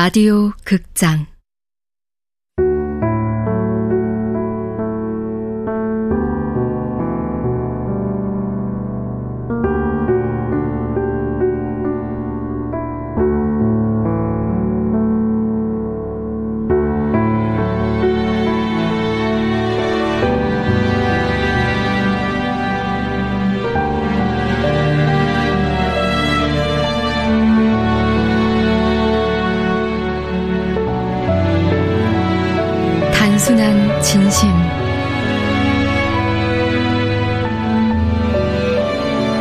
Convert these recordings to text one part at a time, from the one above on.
라디오 극장 진심.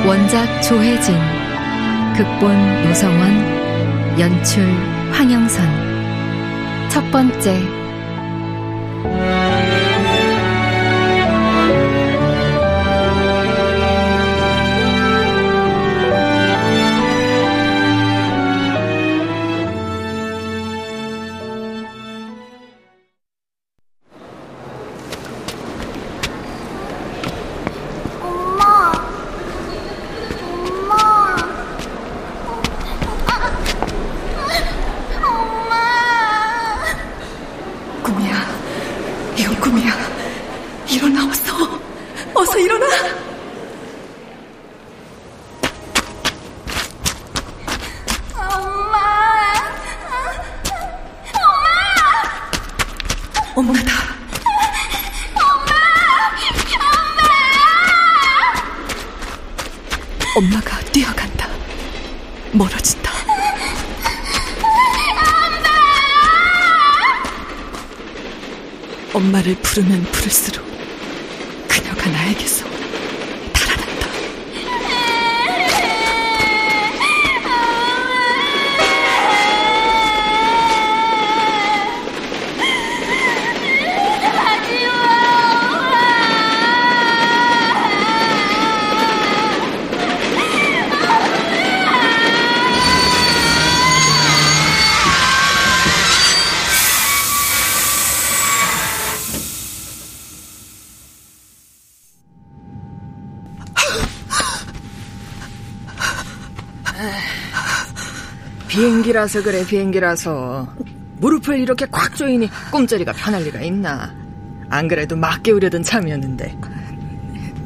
원작 조혜진 극본 노성원 연출 황영선. 첫 번째 엄마가 뛰어간다. 멀어진다. 엄마를 부르면 부를수록 그녀가 나에게 비행기라서 그래 비행기라서 무릎을 이렇게 꽉 조이니 꿈자리가 편할 리가 있나 안 그래도 막 깨우려던 참이었는데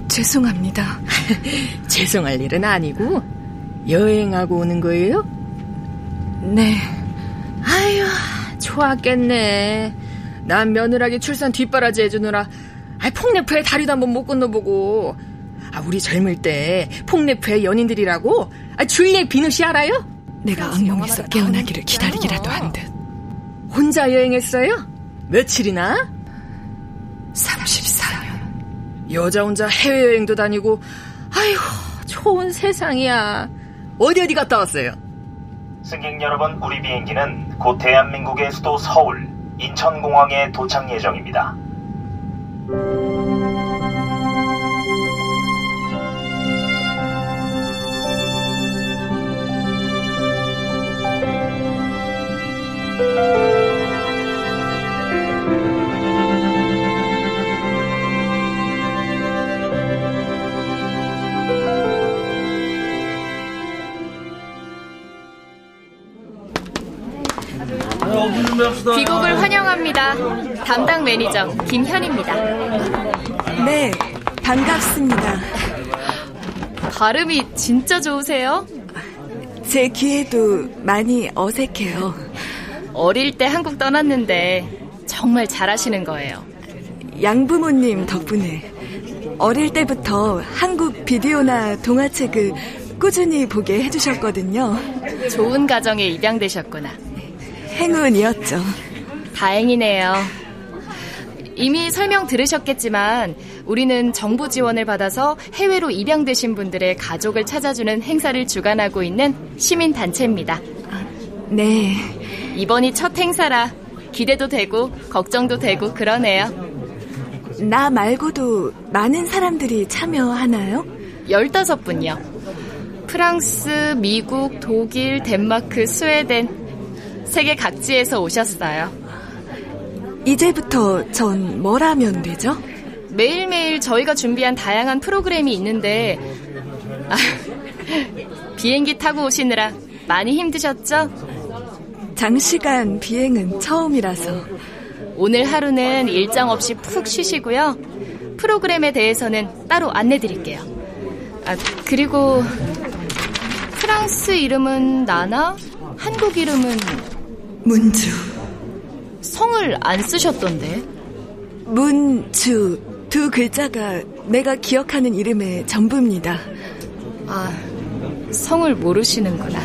죄송합니다. 죄송할 일은 아니고 여행하고 오는 거예요? 네. 아유 좋았겠네 난 며느라기 출산 뒷바라지 해주느라 아, 폭네프에 다리도 한번 못 건너보고 아, 우리 젊을 때 폭네프의 연인들이라고 아, 줄리엣 비누 씨 알아요? 내가 악몽에서 깨어나기를 기다리기라도 한 듯. 혼자 여행했어요? 며칠이나? 34년. 여자 혼자 해외여행도 다니고 아이고 좋은 세상이야 어디 어디 갔다 왔어요? 승객 여러분, 우리 비행기는 곧 대한민국의 수도 서울, 인천공항에 도착 예정입니다. 귀국을 환영합니다. 담당 매니저 김현입니다. 네, 반갑습니다. 발음이 진짜 좋으세요? 제 귀에도 많이 어색해요. 어릴 때 한국 떠났는데 정말 잘하시는 거예요. 양부모님 덕분에 어릴 때부터 한국 비디오나 동화책을 꾸준히 보게 해주셨거든요. 좋은 가정에 입양되셨구나. 행운이었죠. 다행이네요. 이미 설명 들으셨겠지만 우리는 정부 지원을 받아서 해외로 입양되신 분들의 가족을 찾아주는 행사를 주관하고 있는 시민 단체입니다. 네, 이번이 첫 행사라 기대도 되고 걱정도 되고 그러네요. 나 말고도 많은 사람들이 참여하나요? 15분요. 프랑스, 미국, 독일, 덴마크, 스웨덴 세계 각지에서 오셨어요. 이제부터 전 뭘 하면 되죠? 매일매일 저희가 준비한 다양한 프로그램이 있는데 아, 비행기 타고 오시느라 많이 힘드셨죠? 장시간 비행은 처음이라서. 오늘 하루는 일정 없이 푹 쉬시고요. 프로그램에 대해서는 따로 안내 드릴게요. 아, 그리고 프랑스 이름은 나나, 한국 이름은 문주. 성을 안 쓰셨던데. 문주 두 글자가 내가 기억하는 이름의 전부입니다. 아, 성을 모르시는구나.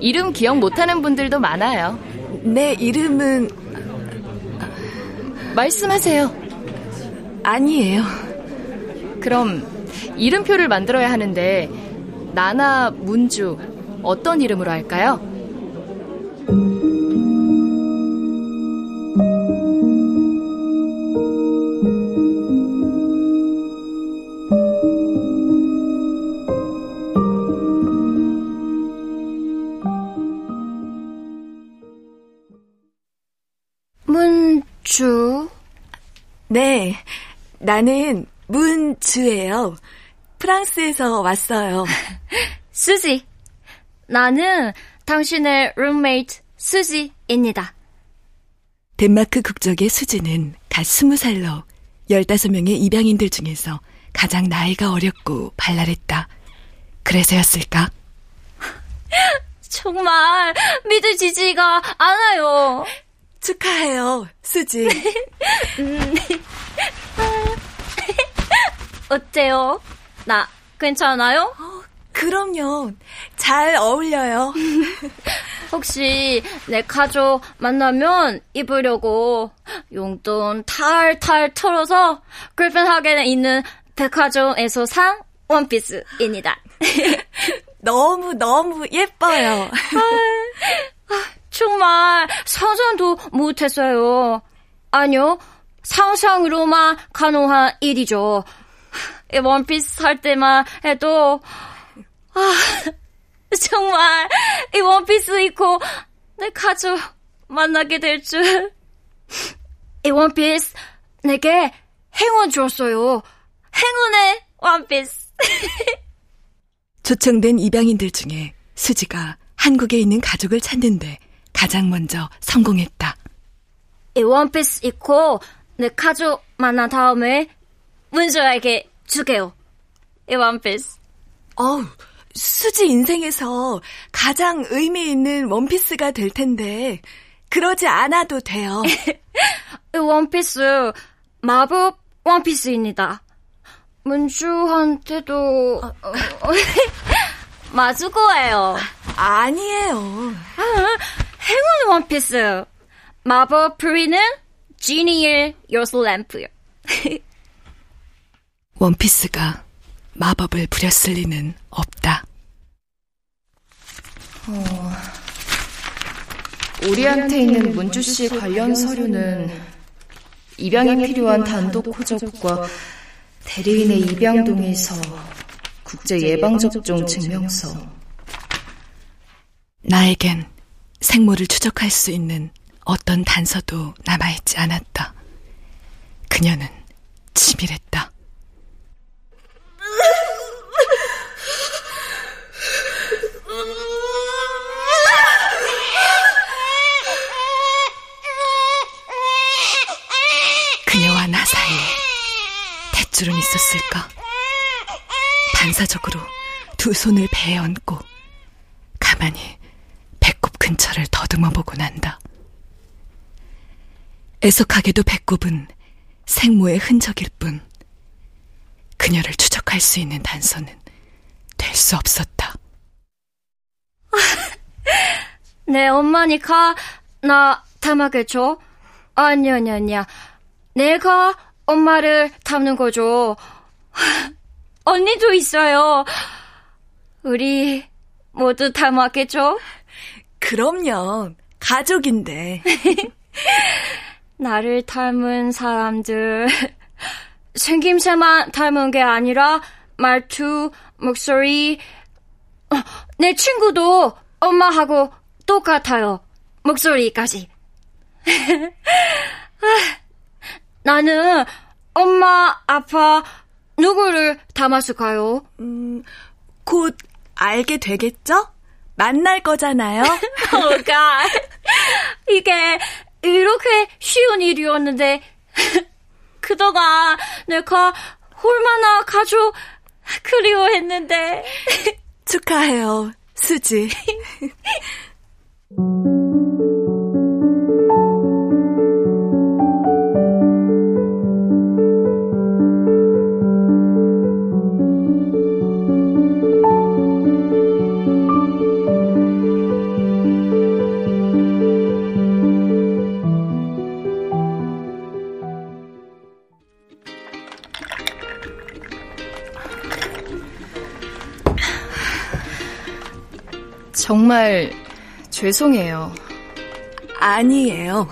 이름 기억 못하는 분들도 많아요. 내 이름은 말씀하세요. 아니에요. 그럼 이름표를 만들어야 하는데 나나 문주 어떤 이름으로 할까요? 주. 네, 나는 문주예요. 프랑스에서 왔어요. 수지. 나는 당신의 룸메이트 수지입니다. 덴마크 국적의 수지는 갓 스무 살로 15명의 입양인들 중에서 가장 나이가 어렸고 발랄했다. 그래서였을까? 정말 믿어지지가 않아요. 축하해요, 수지. 어때요? 나 괜찮아요? 그럼요. 잘 어울려요. 혹시 내 가족 만나면 입으려고 용돈 탈탈 털어서 글펜하겐에 있는 백화점에서 산 원피스입니다. 너무 너무 예뻐요. 정말 상상도 못했어요. 아니요, 상상으로만 가능한 일이죠. 이 원피스 살 때만 해도 아 정말 이 원피스 입고 내 가족 만나게 될 줄. 이 원피스 내게 행운 줬어요. 행운의 원피스. 초청된 입양인들 중에 수지가 한국에 있는 가족을 찾는데 가장 먼저 성공했다. 이 원피스 입고 내 가족 만난 다음에 문주에게 주게요. 이 원피스. 어우, 수지 인생에서 가장 의미 있는 원피스가 될 텐데 그러지 않아도 돼요. 이 원피스 마법 원피스입니다. 문주한테도 맞을 거예요. 아니에요. 행운 원피스. 마법 프리는 지니의 요소 램프요. 원피스가 마법을 부렸을 리는 없다. 우리한테 있는 문주 씨 관련 서류는 입양이 필요한 단독 호적과 대리인의 입양 동의서, 국제 예방 접종 증명서. 나에겐 생모를 추적할 수 있는 어떤 단서도 남아있지 않았다. 그녀는 치밀했다. 그녀와 나 사이에 탯줄은 있었을까? 반사적으로 두 손을 배에 얹고 가만히 근처를 더듬어 보고 난다. 애석하게도 배꼽은 생모의 흔적일 뿐 그녀를 추적할 수 있는 단서는 될 수 없었다. 내 엄마니까 나 닮아겠죠? 아니야, 아니야, 아니야. 내가 엄마를 닮는 거죠. 언니도 있어요. 우리 모두 닮았겠죠? 그럼요. 가족인데. 나를 닮은 사람들. 생김새만 닮은 게 아니라 말투, 목소리. 어, 내 친구도 엄마하고 똑같아요. 목소리까지. 나는 엄마, 아빠, 누구를 닮았을까요? 음, 곧 알게 되겠죠? 만날 거잖아요. 뭐가 이게 이렇게 쉬운 일이었는데 그동안 내가 얼마나 가족 그리워했는데 축하해요, 수지. 정말 죄송해요. 아니에요.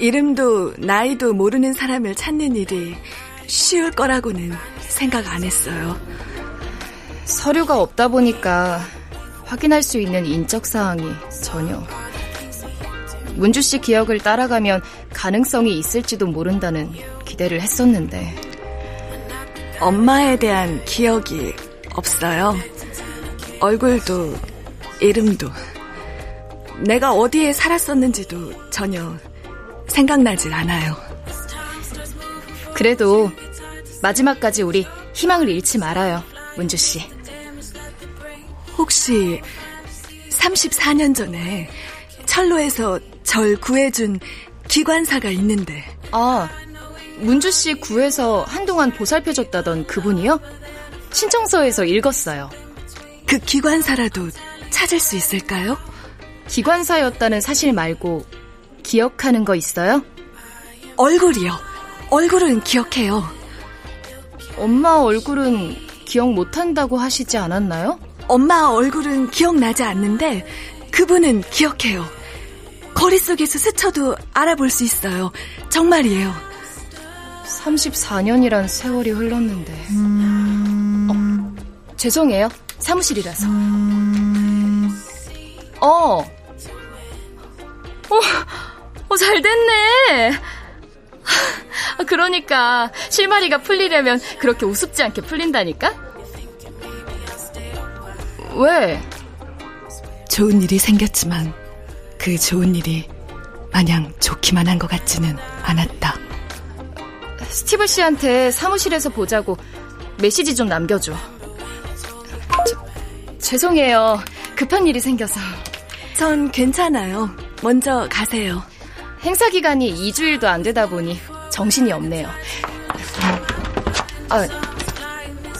이름도 나이도 모르는 사람을 찾는 일이 쉬울 거라고는 생각 안 했어요. 서류가 없다 보니까 확인할 수 있는 인적 사항이 전혀. 문주 씨 기억을 따라가면 가능성이 있을지도 모른다는 기대를 했었는데. 엄마에 대한 기억이 없어요. 얼굴도 이름도 내가 어디에 살았었는지도 전혀 생각나질 않아요. 그래도 마지막까지 우리 희망을 잃지 말아요, 문주 씨. 혹시 34년 전에 철로에서 절 구해준 기관사가 있는데 아, 문주 씨 구에서 한동안 보살펴줬다던 그분이요? 신청서에서 읽었어요. 그 기관사라도 찾을 수 있을까요? 기관사였다는 사실 말고 기억하는 거 있어요? 얼굴이요. 얼굴은 기억해요. 엄마 얼굴은 기억 못한다고 하시지 않았나요? 엄마 얼굴은 기억나지 않는데 그분은 기억해요. 거리 속에서 스쳐도 알아볼 수 있어요. 정말이에요. 34년이란 세월이 흘렀는데. 어, 죄송해요. 사무실이라서. 어. 어, 어, 잘 됐네. 그러니까 실마리가 풀리려면 그렇게 우습지 않게 풀린다니까? 왜? 좋은 일이 생겼지만 그 좋은 일이 마냥 좋기만 한 것 같지는 않았다. 스티브 씨한테 사무실에서 보자고 메시지 좀 남겨줘. 저, 죄송해요. 급한 일이 생겨서. 전 괜찮아요. 먼저 가세요. 행사 기간이 2주일도 안 되다 보니 정신이 없네요. 아,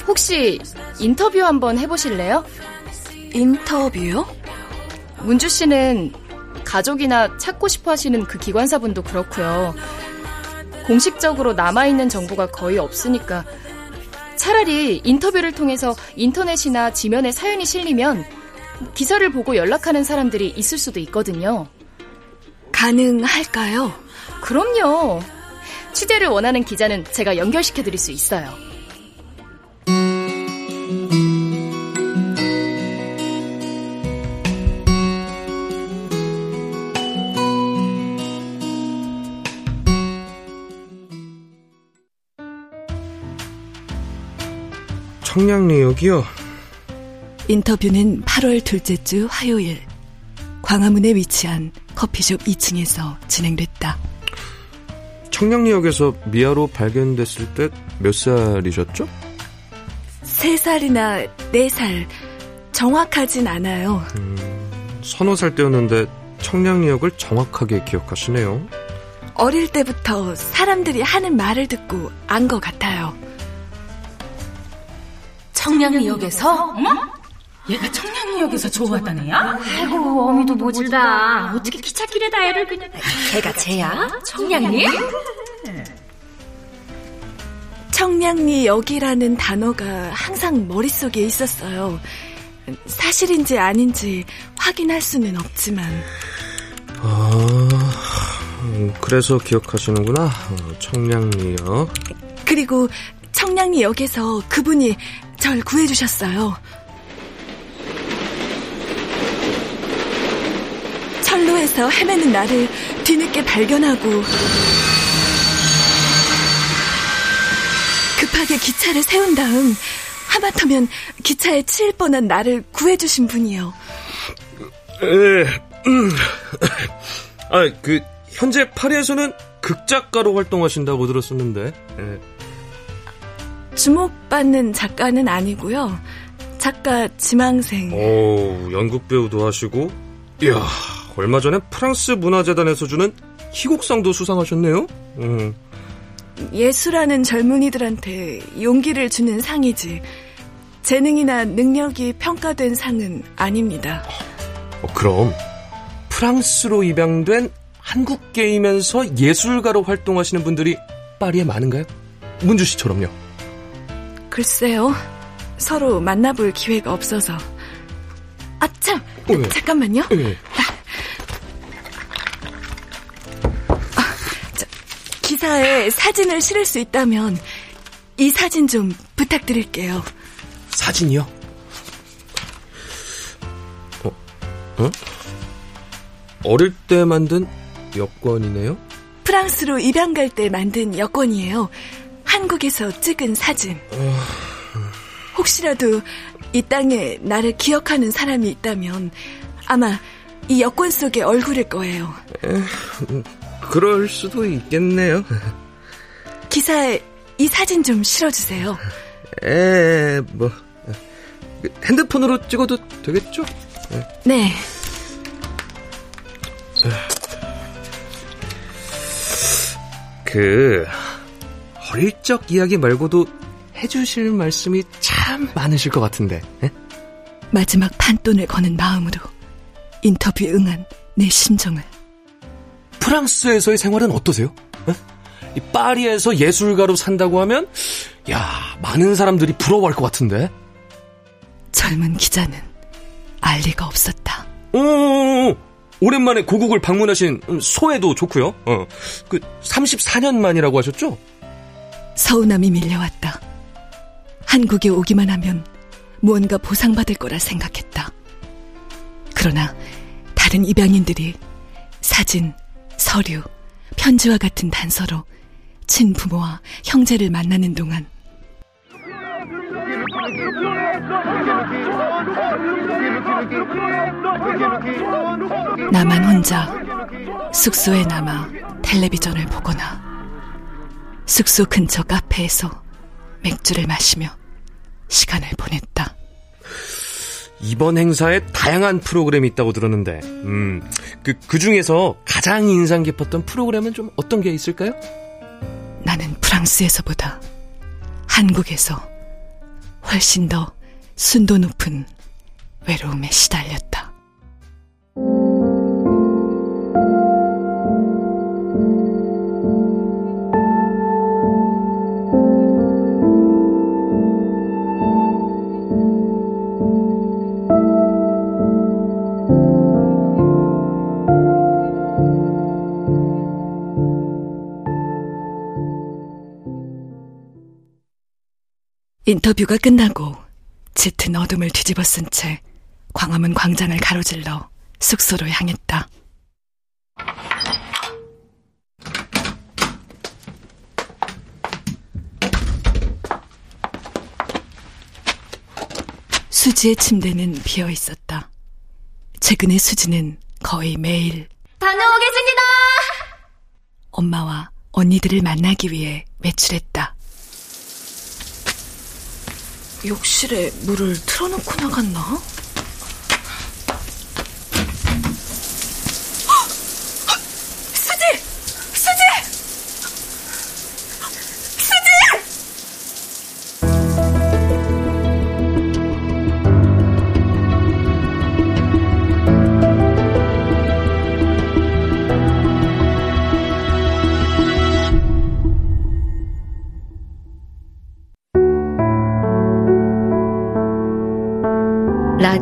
혹시 인터뷰 한번 해보실래요? 인터뷰요? 문주 씨는 가족이나 찾고 싶어 하시는 그 기관사분도 그렇고요. 공식적으로 남아있는 정보가 거의 없으니까 차라리 인터뷰를 통해서 인터넷이나 지면에 사연이 실리면 기사를 보고 연락하는 사람들이 있을 수도 있거든요. 가능할까요? 그럼요. 취재를 원하는 기자는 제가 연결시켜 드릴 수 있어요. 청량리역이요? 인터뷰는 8월 둘째 주 화요일 광화문에 위치한 커피숍 2층에서 진행됐다. 청량리역에서 미아로 발견됐을 때 몇 살이셨죠? 3살이나 4살 정확하진 않아요. 음, 서너 살 때였는데 청량리역을 정확하게 기억하시네요. 어릴 때부터 사람들이 하는 말을 듣고 안 것 같아요. 청량리역에서? 어머? 얘가 청량리역에서 좋아하다는 애야? 아이고 어미도 모질다 어떻게 기찻길에다 애를 그냥 걔가 쟤야? 청량리? 청량리역이라는 단어가 항상 머릿속에 있었어요. 사실인지 아닌지 확인할 수는 없지만 아, 음, 그래서 기억하시는구나. 어, 청량리역. 그리고 청량리역에서 그분이 절 구해주셨어요. 철로에서 헤매는 나를 뒤늦게 발견하고 급하게 기차를 세운 다음 하마터면 기차에 치일 뻔한 나를 구해주신 분이요. 에, 음. 아, 그 현재 파리에서는 극작가로 활동하신다고 들었었는데. 에. 주목받는 작가는 아니고요. 작가 지망생. 오, 연극 배우도 하시고. 이야, 얼마 전에 프랑스 문화재단에서 주는 희곡상도 수상하셨네요. 음. 예술하는 젊은이들한테 용기를 주는 상이지. 재능이나 능력이 평가된 상은 아닙니다. 어, 그럼 프랑스로 입양된 한국 게임에서 예술가로 활동하시는 분들이 파리에 많은가요? 문주 씨처럼요. 글쎄요. 서로 만나볼 기회가 없어서. 아, 참! 어, 왜? 잠깐만요. 예. 기사에 사진을 실을 수 있다면 이 사진 좀 부탁드릴게요. 사진이요? 어, 어? 어릴 때 만든 여권이네요? 프랑스로 입양 갈 때 만든 여권이에요. 한국에서 찍은 사진. 혹시라도 이 땅에 나를 기억하는 사람이 있다면 아마 이 여권 속에 얼굴일 거예요. 그럴 수도 있겠네요. 기사에 이 사진 좀 실어주세요. 에, 뭐, 핸드폰으로 찍어도 되겠죠? 네. 그, 어릴 적 이야기 말고도 해주실 말씀이 참 많으실 것 같은데. 예? 마지막 판돈을 거는 마음으로 인터뷰에 응한 내 심정을 프랑스에서의 생활은 어떠세요? 예? 이 파리에서 예술가로 산다고 하면, 야, 많은 사람들이 부러워할 것 같은데. 젊은 기자는 알 리가 없었다. 오, 오랜만에 고국을 방문하신 소혜도 좋고요. 어, 그 34년 만이라고 하셨죠? 서운함이 밀려왔다. 한국에 오기만 하면 무언가 보상받을 거라 생각했다. 그러나 다른 입양인들이 사진, 서류, 편지와 같은 단서로 친부모와 형제를 만나는 동안 나만 혼자 숙소에 남아 텔레비전을 보거나 숙소 근처 카페에서 맥주를 마시며 시간을 보냈다. 이번 행사에 다양한 프로그램이 있다고 들었는데, 음, 그, 그 중에서 가장 인상 깊었던 프로그램은 좀 어떤 게 있을까요? 나는 프랑스에서보다 한국에서 훨씬 더 순도 높은 외로움에 시달렸다. 인터뷰가 끝나고 짙은 어둠을 뒤집어 쓴 채 광화문 광장을 가로질러 숙소로 향했다. 수지의 침대는 비어 있었다. 최근에 수지는 거의 매일 다녀오겠습니다. 엄마와 언니들을 만나기 위해 외출했다. 욕실에 물을 틀어놓고 나갔나?